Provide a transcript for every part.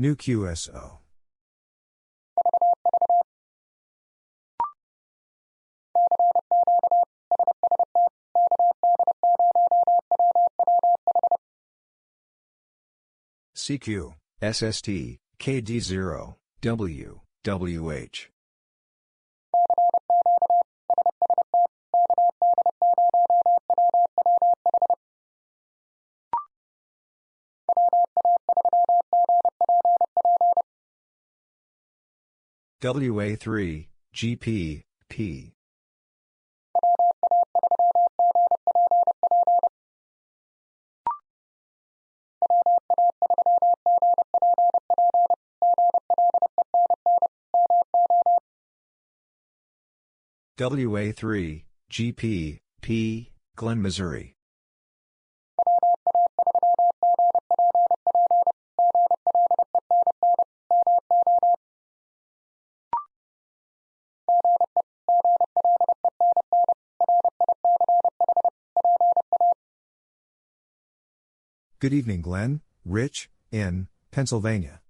New QSO. CQ, SST, KD0, W, WH. WA3, GP, P. WA3, GP, P, Glen, Missouri. Good evening, Glenn, Rich, in Pennsylvania.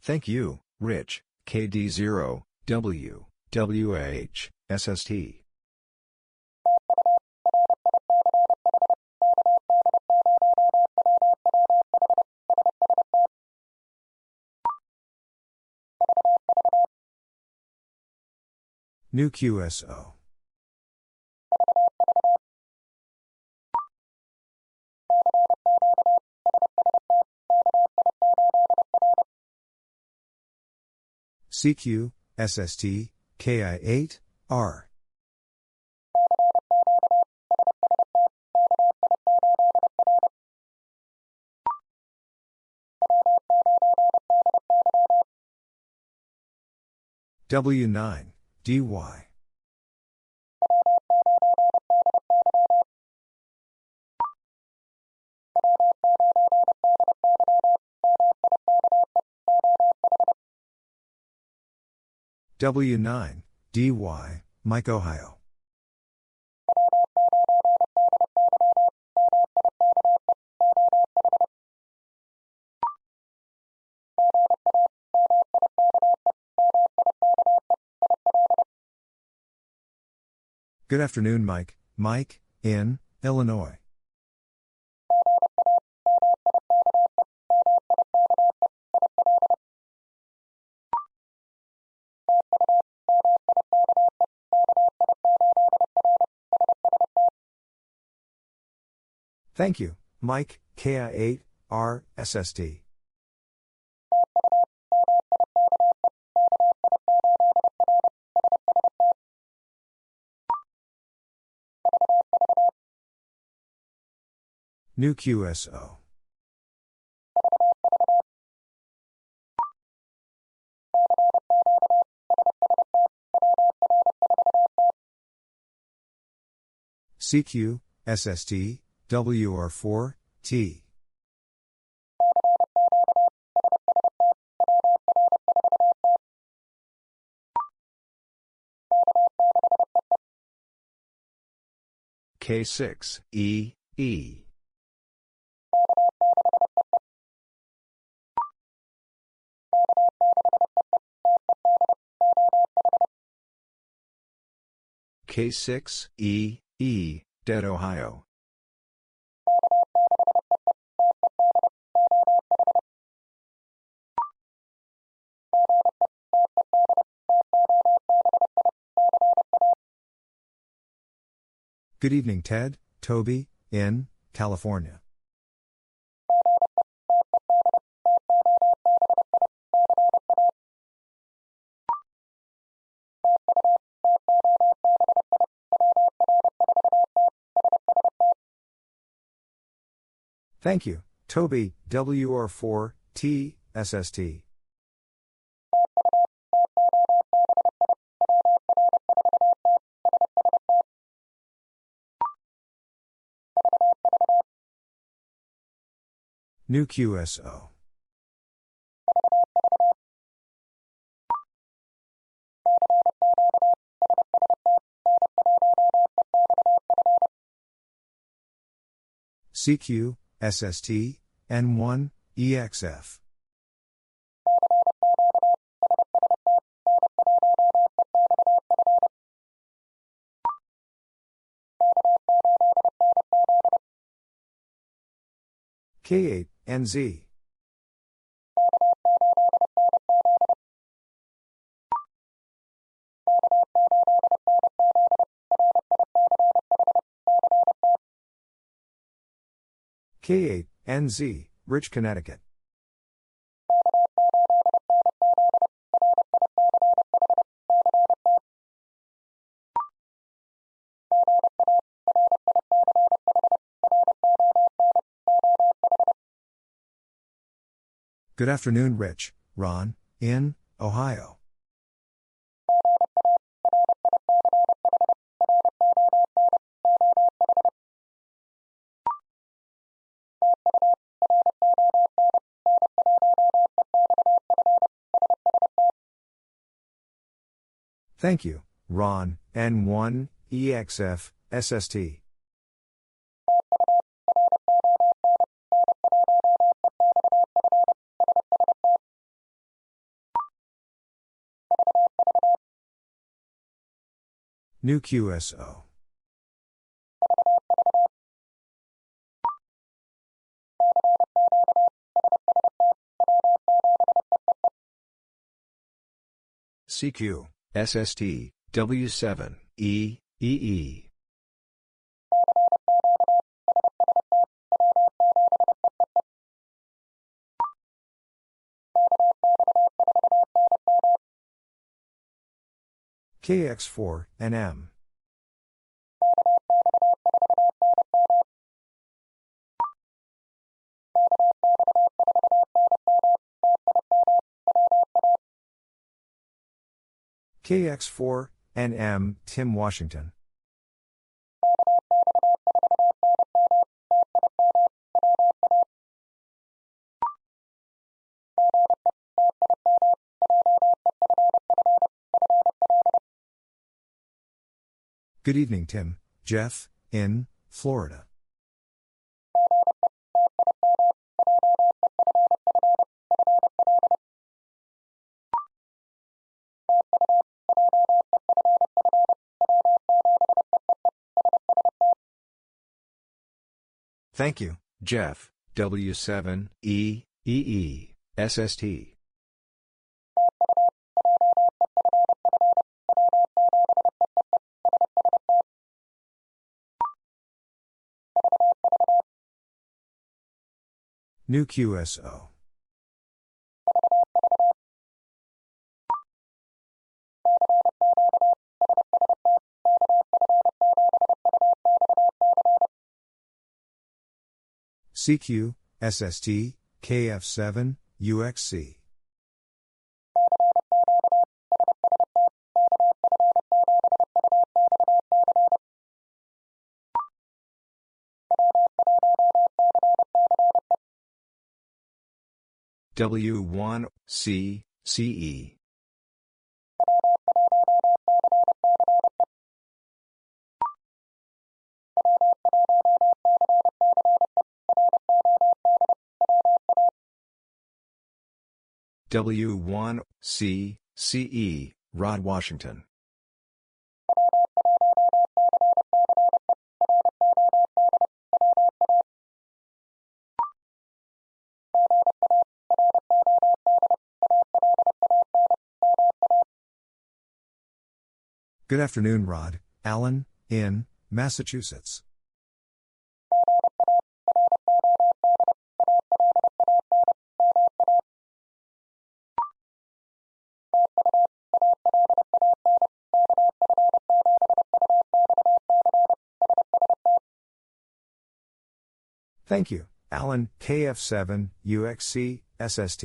Thank you, Rich, KD0, W, WH, SST. New QSO. CQ, SST, KI8, R. W9, DY. W9, DY, Mike, Ohio. Good afternoon, Mike. Mike, in Illinois. Thank you, Mike, KI8, R, SST. New QSO. CQ, SST, WR4, T. K6, E, E. K6, E, E, Ted Ohio. Good evening, Ted, Toby, in California. Thank you, Toby, WR4, T, SST. New QSO. CQ, SST, N1, EXF. K8, NZ. K8, NZ, Rich, Connecticut. Good afternoon, Rich, Ron, in Ohio. Thank you, Ron, N1, EXF, SST. New QSO. CQ, SST, W7, E, EE. KX4, NM. KX4, NM, Tim Washington. Good evening, Tim, Jeff, in Florida. Thank you, Jeff, W7, E, EE, SST. New QSO. CQ, SST, KF7, UXC. W1, C, CE. W1, C, CE, Rod Washington. Good afternoon, Rod, Allen, in Massachusetts. Thank you, Alan, KF7, UXC, SST.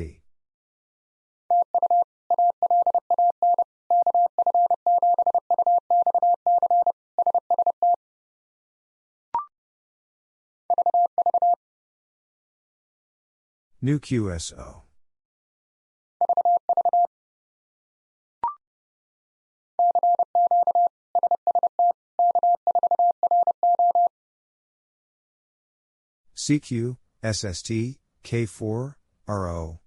New QSO. CQ, SST, K4, RO.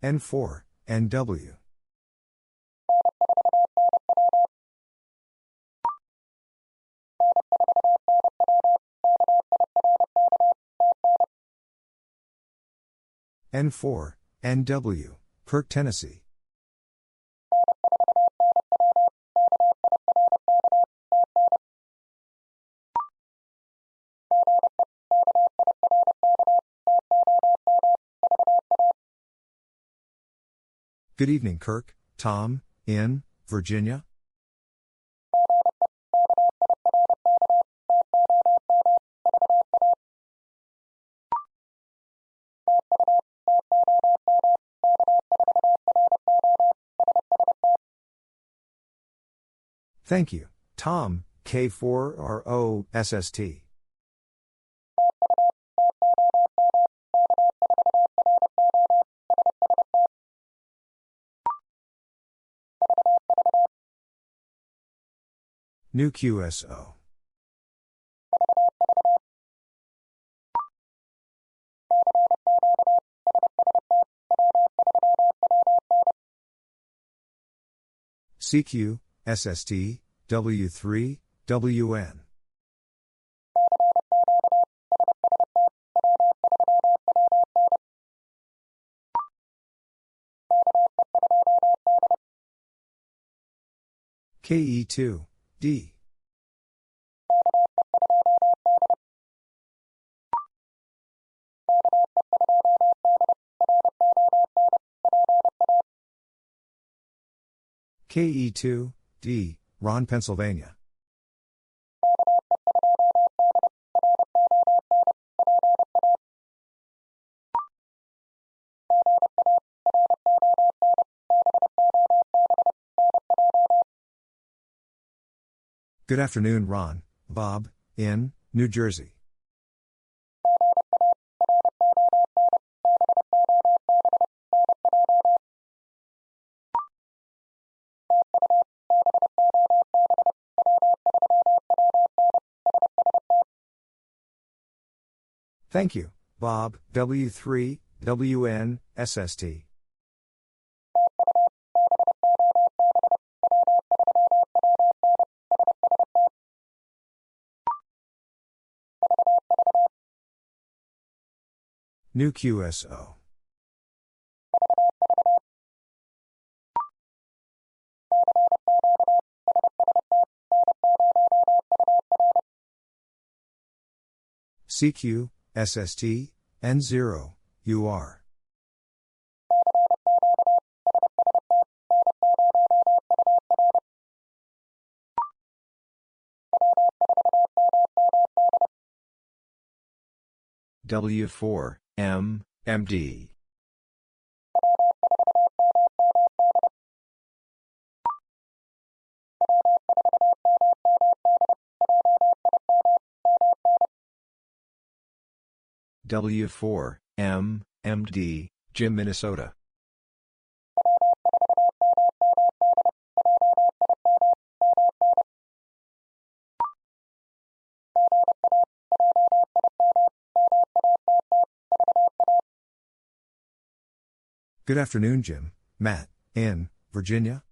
N4, NW. N4, NW, Kirk, Tennessee. Good evening, Kirk, Tom, in Virginia. Thank you, Tom, K4RO SST. New QSO. CQ, SST, W3, WN. KE2, D. KE2, D, Ron, Pennsylvania. Good afternoon, Ron, Bob, in New Jersey. Thank you, Bob, W3, WN, SST. New QSO. CQ, SST, N0, UR. W4, M, MD. W4, M, MD, Jim, Minnesota. Good afternoon, Jim, Matt, in Virginia.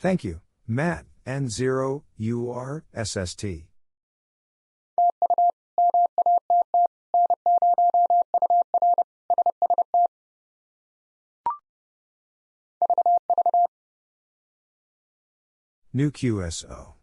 Thank you, Matt, N0, UR, SST. New QSO.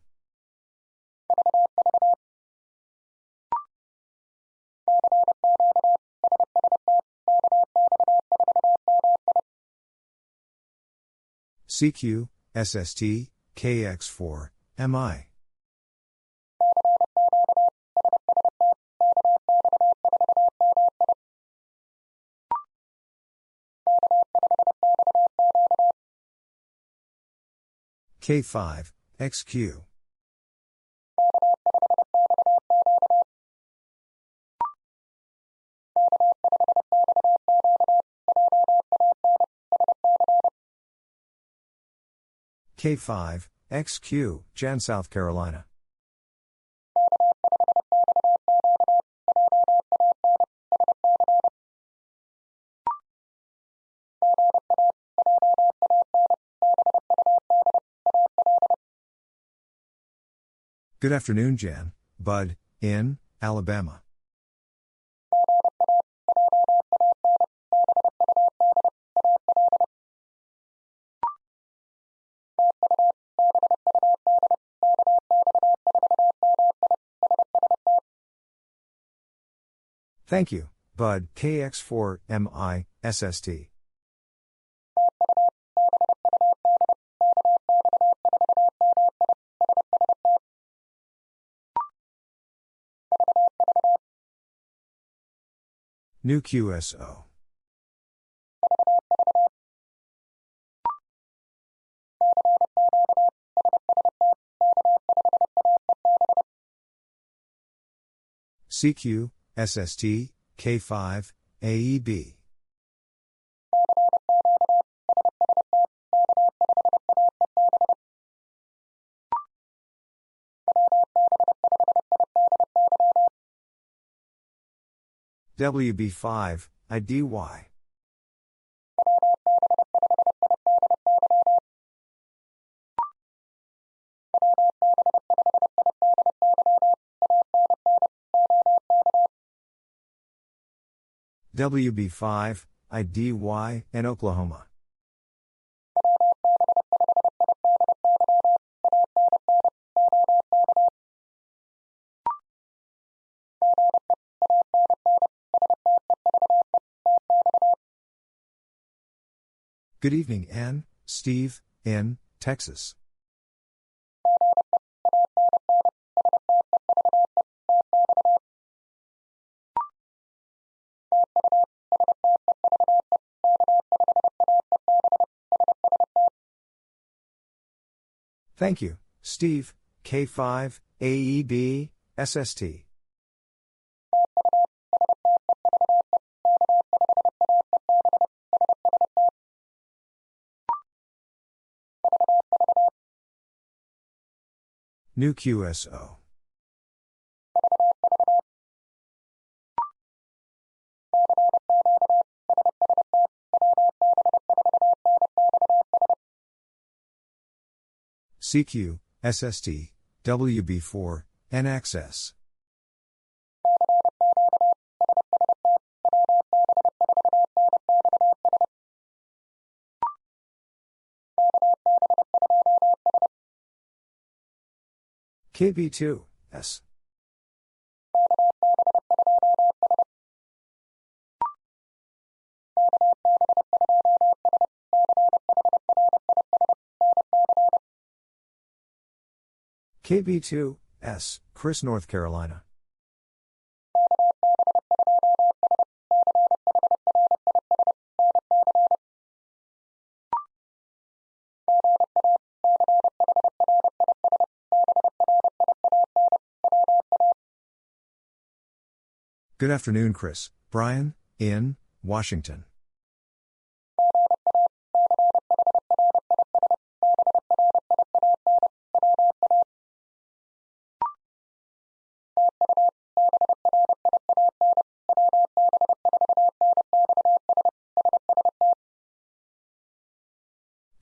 CQ, SST, KX4, MI. K5, XQ. K5, XQ, Jan South Carolina. Good afternoon, Jan, Bud, in Alabama. Thank you, Bud, KX4MI, SST. New QSO. CQ, SST, K5, AEB. WB5, IDY. WB5, IDY, Ann Oklahoma. Good evening, Ann, Steve, in Texas. Thank you, Steve, K5, AEB, SST. New QSO. CQ, SST, WB4, NXS. KB2, S. KB2, S, Chris, North Carolina. Good afternoon, Chris. Brian, in Washington.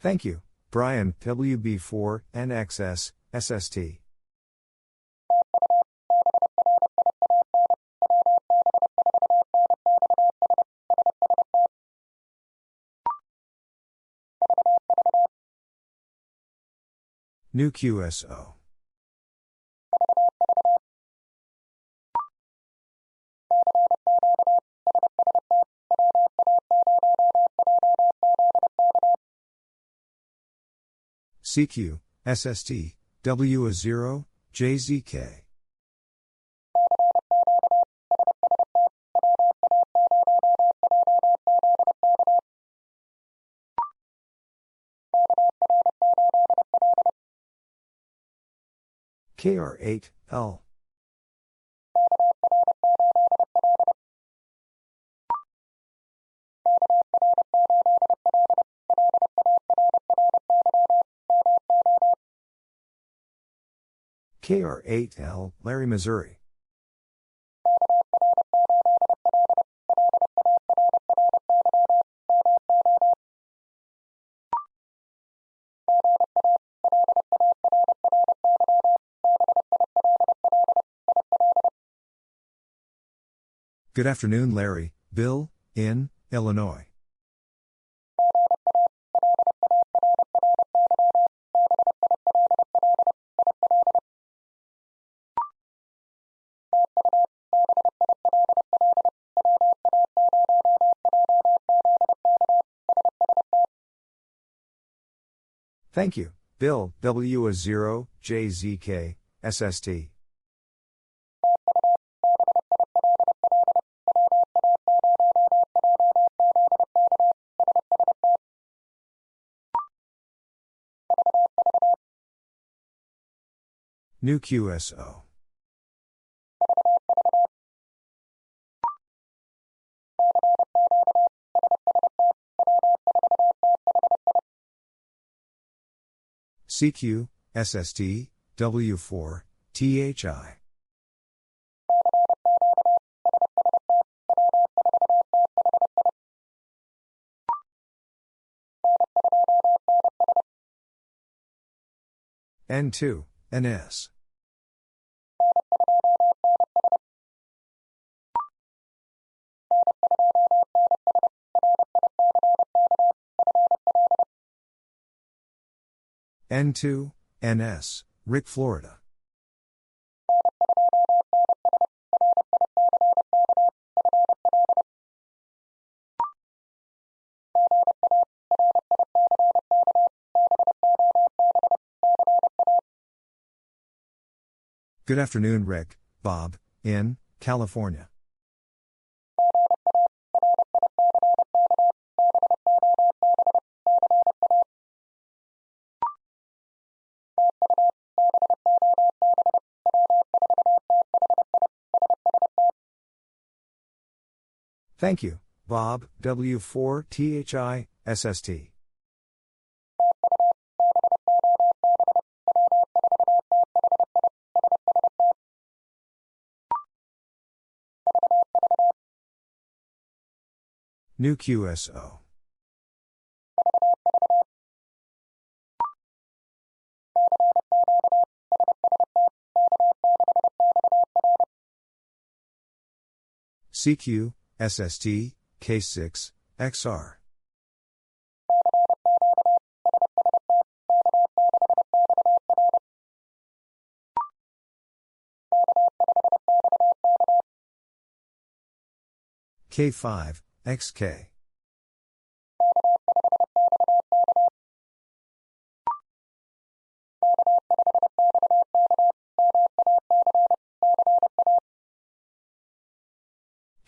Thank you, Brian, WB4, NXS, SST. New QSO. CQ, SST, W0, JZK. KR8, L. KR8L, Larry, Missouri. Good afternoon, Larry, Bill, in Illinois. Thank you, Bill, W0, JZK, SST. New QSO. CQ, SST, W4, THI. N2, NS. N2, NS, Rick, Florida. Good afternoon, Rick, Bob, in California. Thank you, Bob, W4 THI, SST. New QSO. CQ, SST, K6, XR. K5, XK.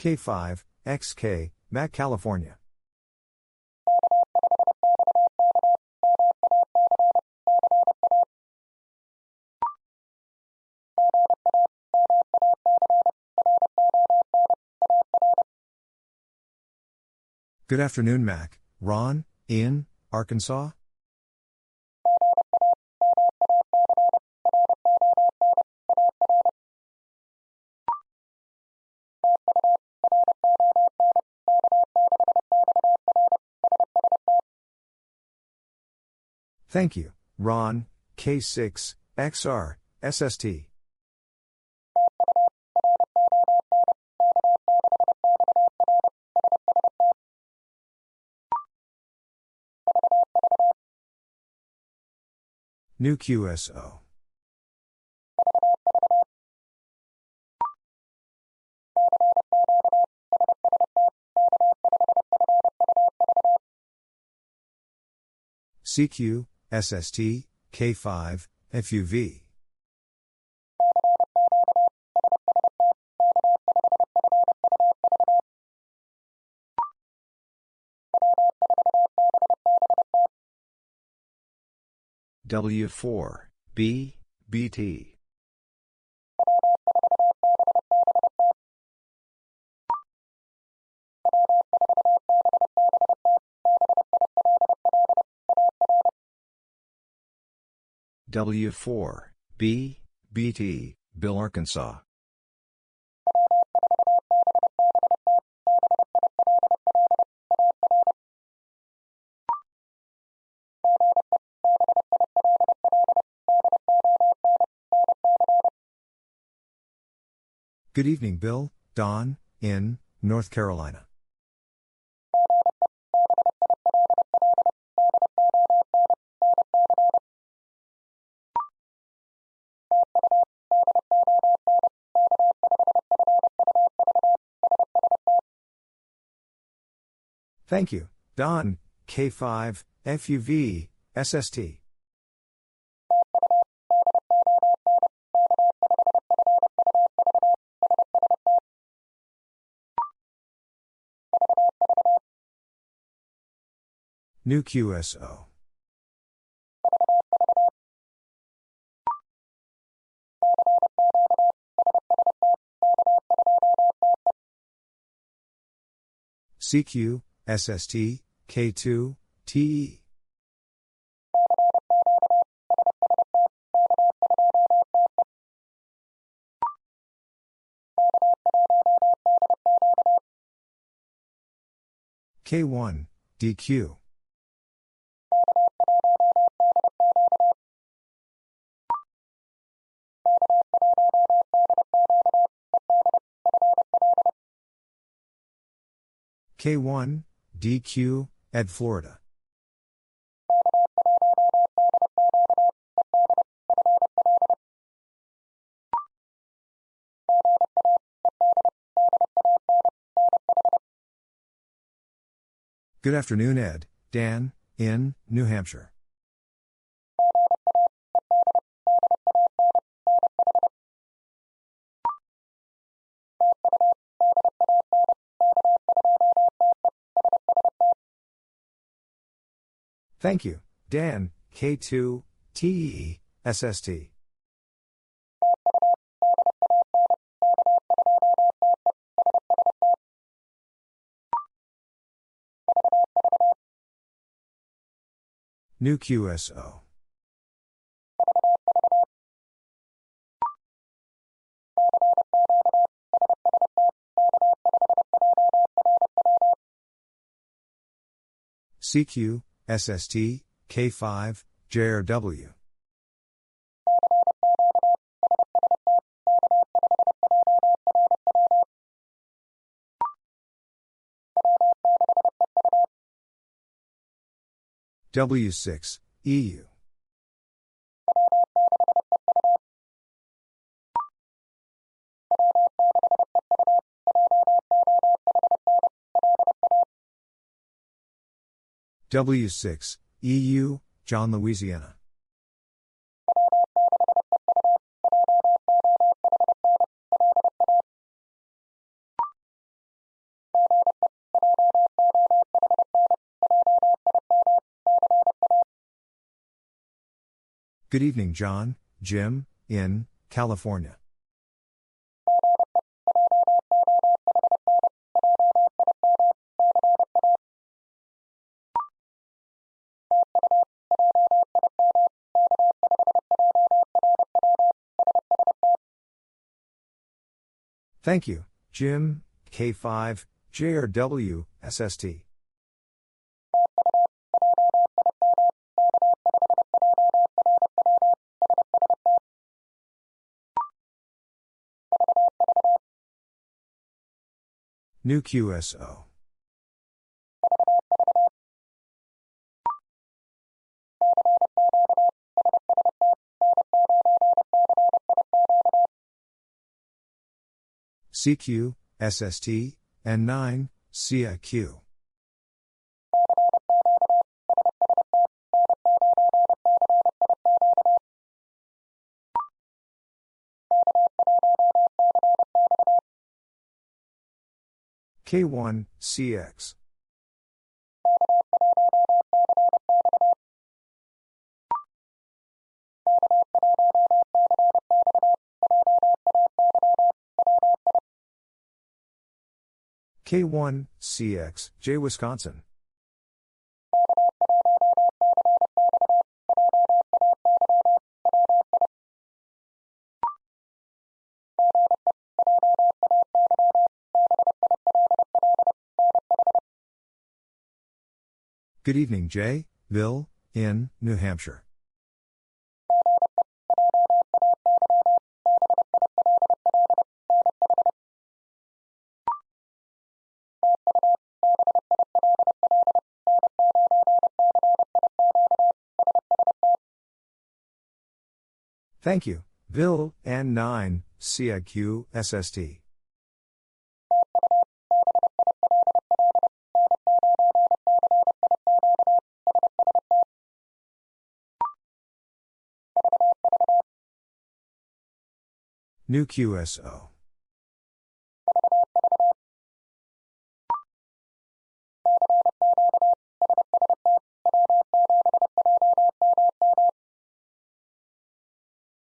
K5, XK, Mac, California. Good afternoon, Mac. Ron, in Arkansas? Thank you, Ron, K6, XR, SST. New QSO. CQ, SST, K5, FUV. W4, B, BT. W4, B, BT, Bill Arkansas. Good evening, Bill, Don, in North Carolina. Thank you, Don, K5, FUV, SST. New QSO. CQ, SST, K2, TE. K1, DQ. K1, DQ, Ed Florida. Good afternoon, Ed, Dan, in New Hampshire. Thank you, Dan, K2, TEE, SST. New QSO. CQ, SST, K5, JRW. W6, EU. W6, EU, John, Louisiana. Good evening, John, Jim, in California. Thank you, Jim, K5, JRW, SST. New QSO. CQ, SST, N 9, CIQ. K1, CX. K1, CX, J Wisconsin. Good evening, Jay, Bill, in New Hampshire. Thank you, Bill, N9, CIQ, SST. New QSO.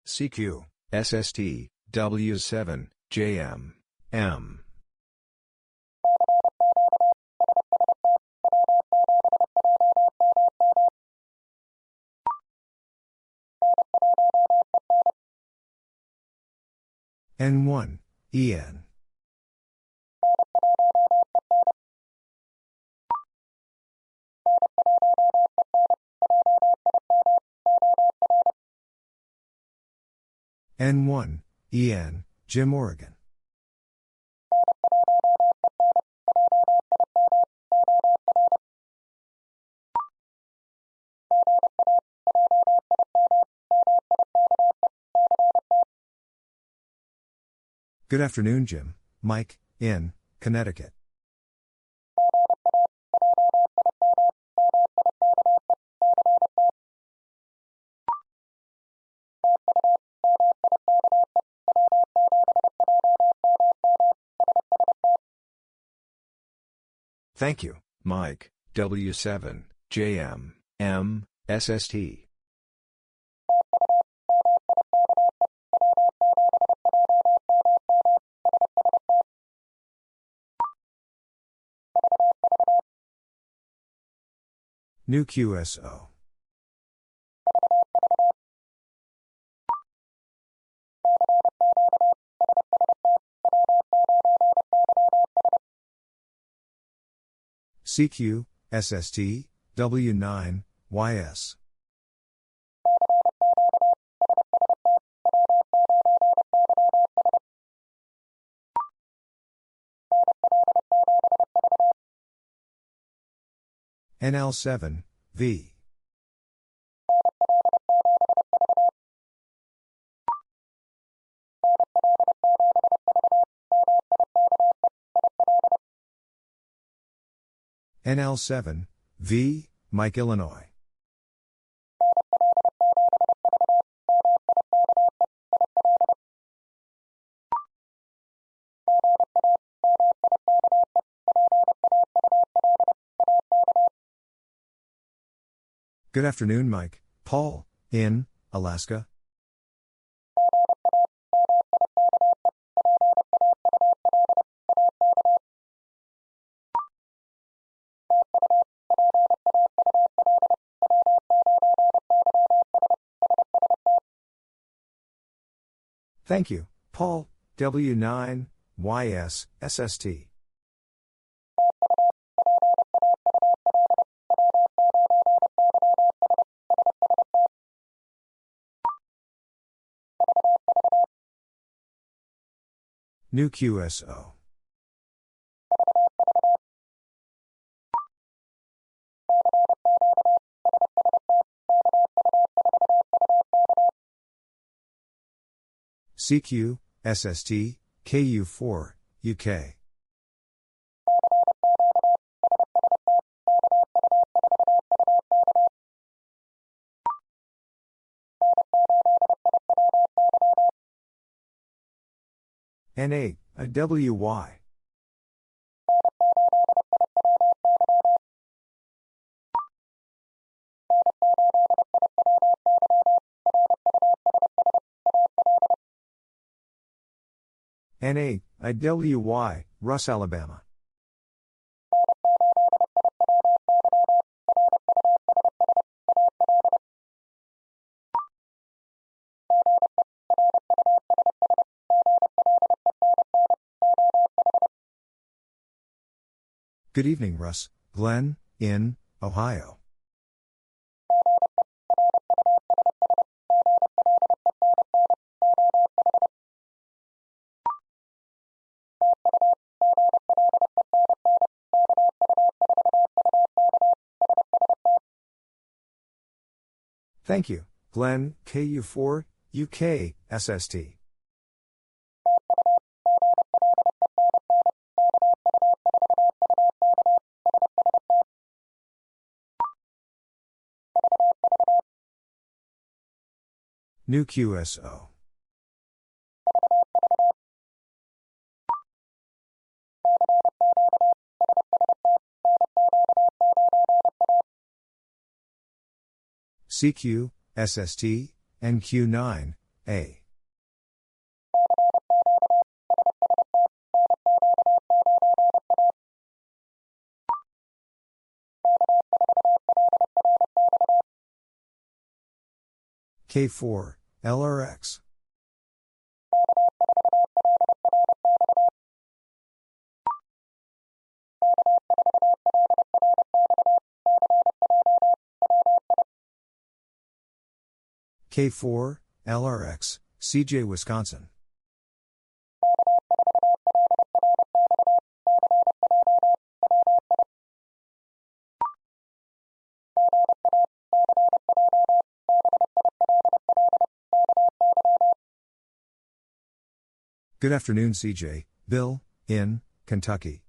CQ, SST, W7, JM, M. N1, EN. N1, EN, Jim Oregon. Good afternoon, Jim. Mike, in Connecticut. Thank you, Mike, W7, JM, M, SST. New QSO. CQ, SST, W9, YS. NL7, V. NL7, V, Mike, Illinois. Good afternoon, Mike. Paul, in Alaska. Thank you, Paul, W9, YS, SST. New QSO. CQ, SST, KU4, UK. N8, a WY. N8, IWY, Russ, Alabama. Good evening, Russ. Glenn, in Ohio. Thank you, Glenn, KU4, UK, SST. New QSO. CQ, SST, NQ9, A. K4, LRX. K4, LRX, CJ Wisconsin. Good afternoon, CJ, Bill, in Kentucky.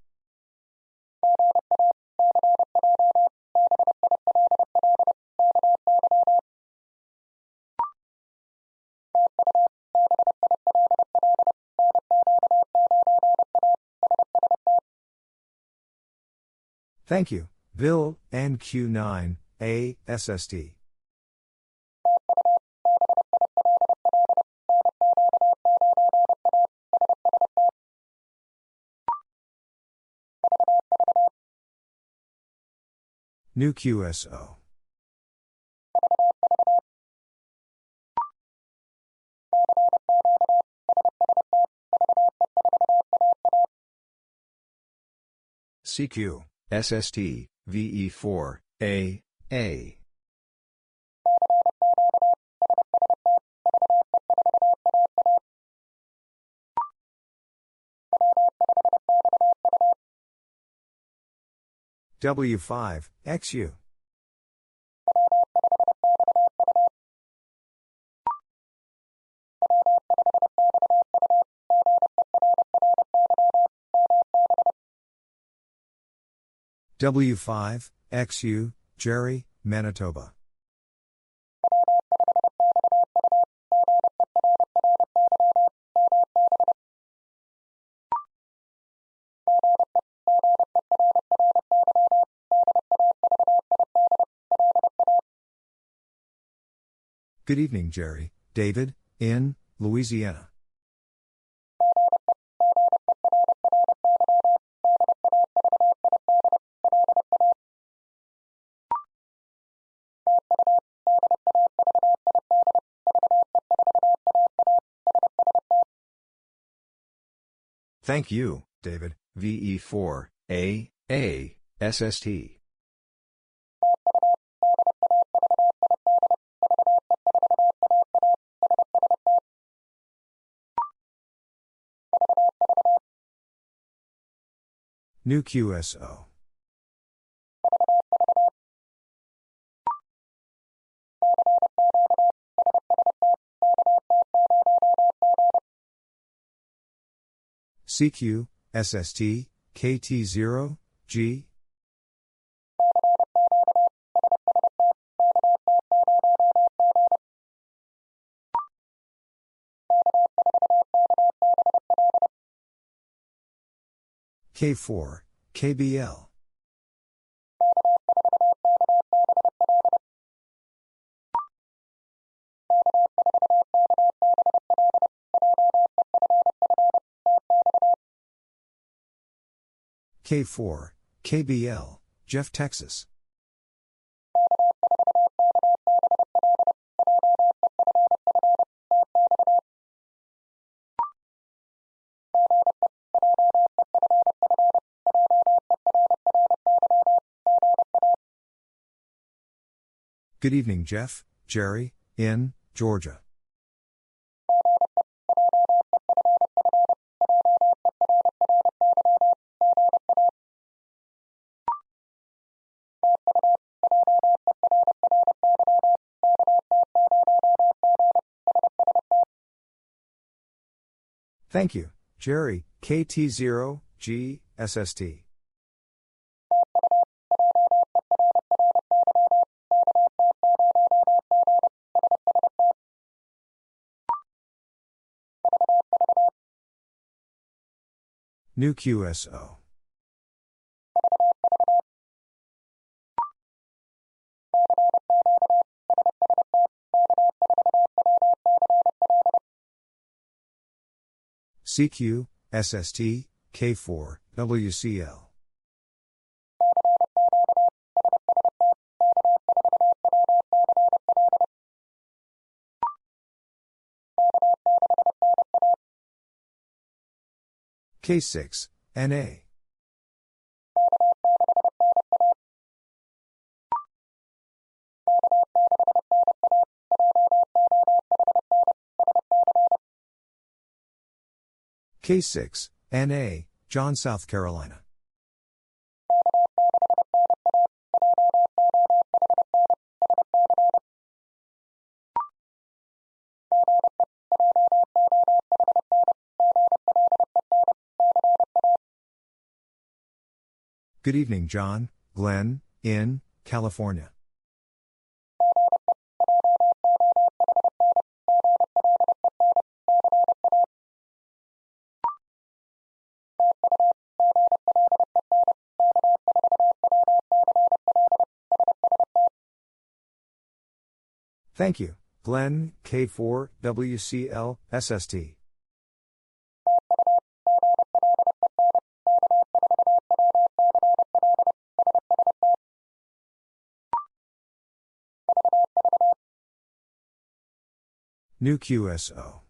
Thank you, Bill, NQ9, A, SST. New QSO. CQ, SST, VE4, A, A. W5, XU. W5, XU, Jerry, Manitoba. Good evening, Jerry, David, in Louisiana. Thank you, David, VE4, A, A, SST. New QSO. CQ, SST, KT0, G. K4, KBL. K4, KBL, Jeff, Texas. Good evening, Jeff, Jerry, in Georgia. Thank you, Jerry, KT0, G, SST. New QSO. CQ, SST, K4, WCL. K6, NA. K6, NA, John, South Carolina. Good evening, John, Glenn, in California. Thank you, Glenn, K4, WCL, SST. New QSO.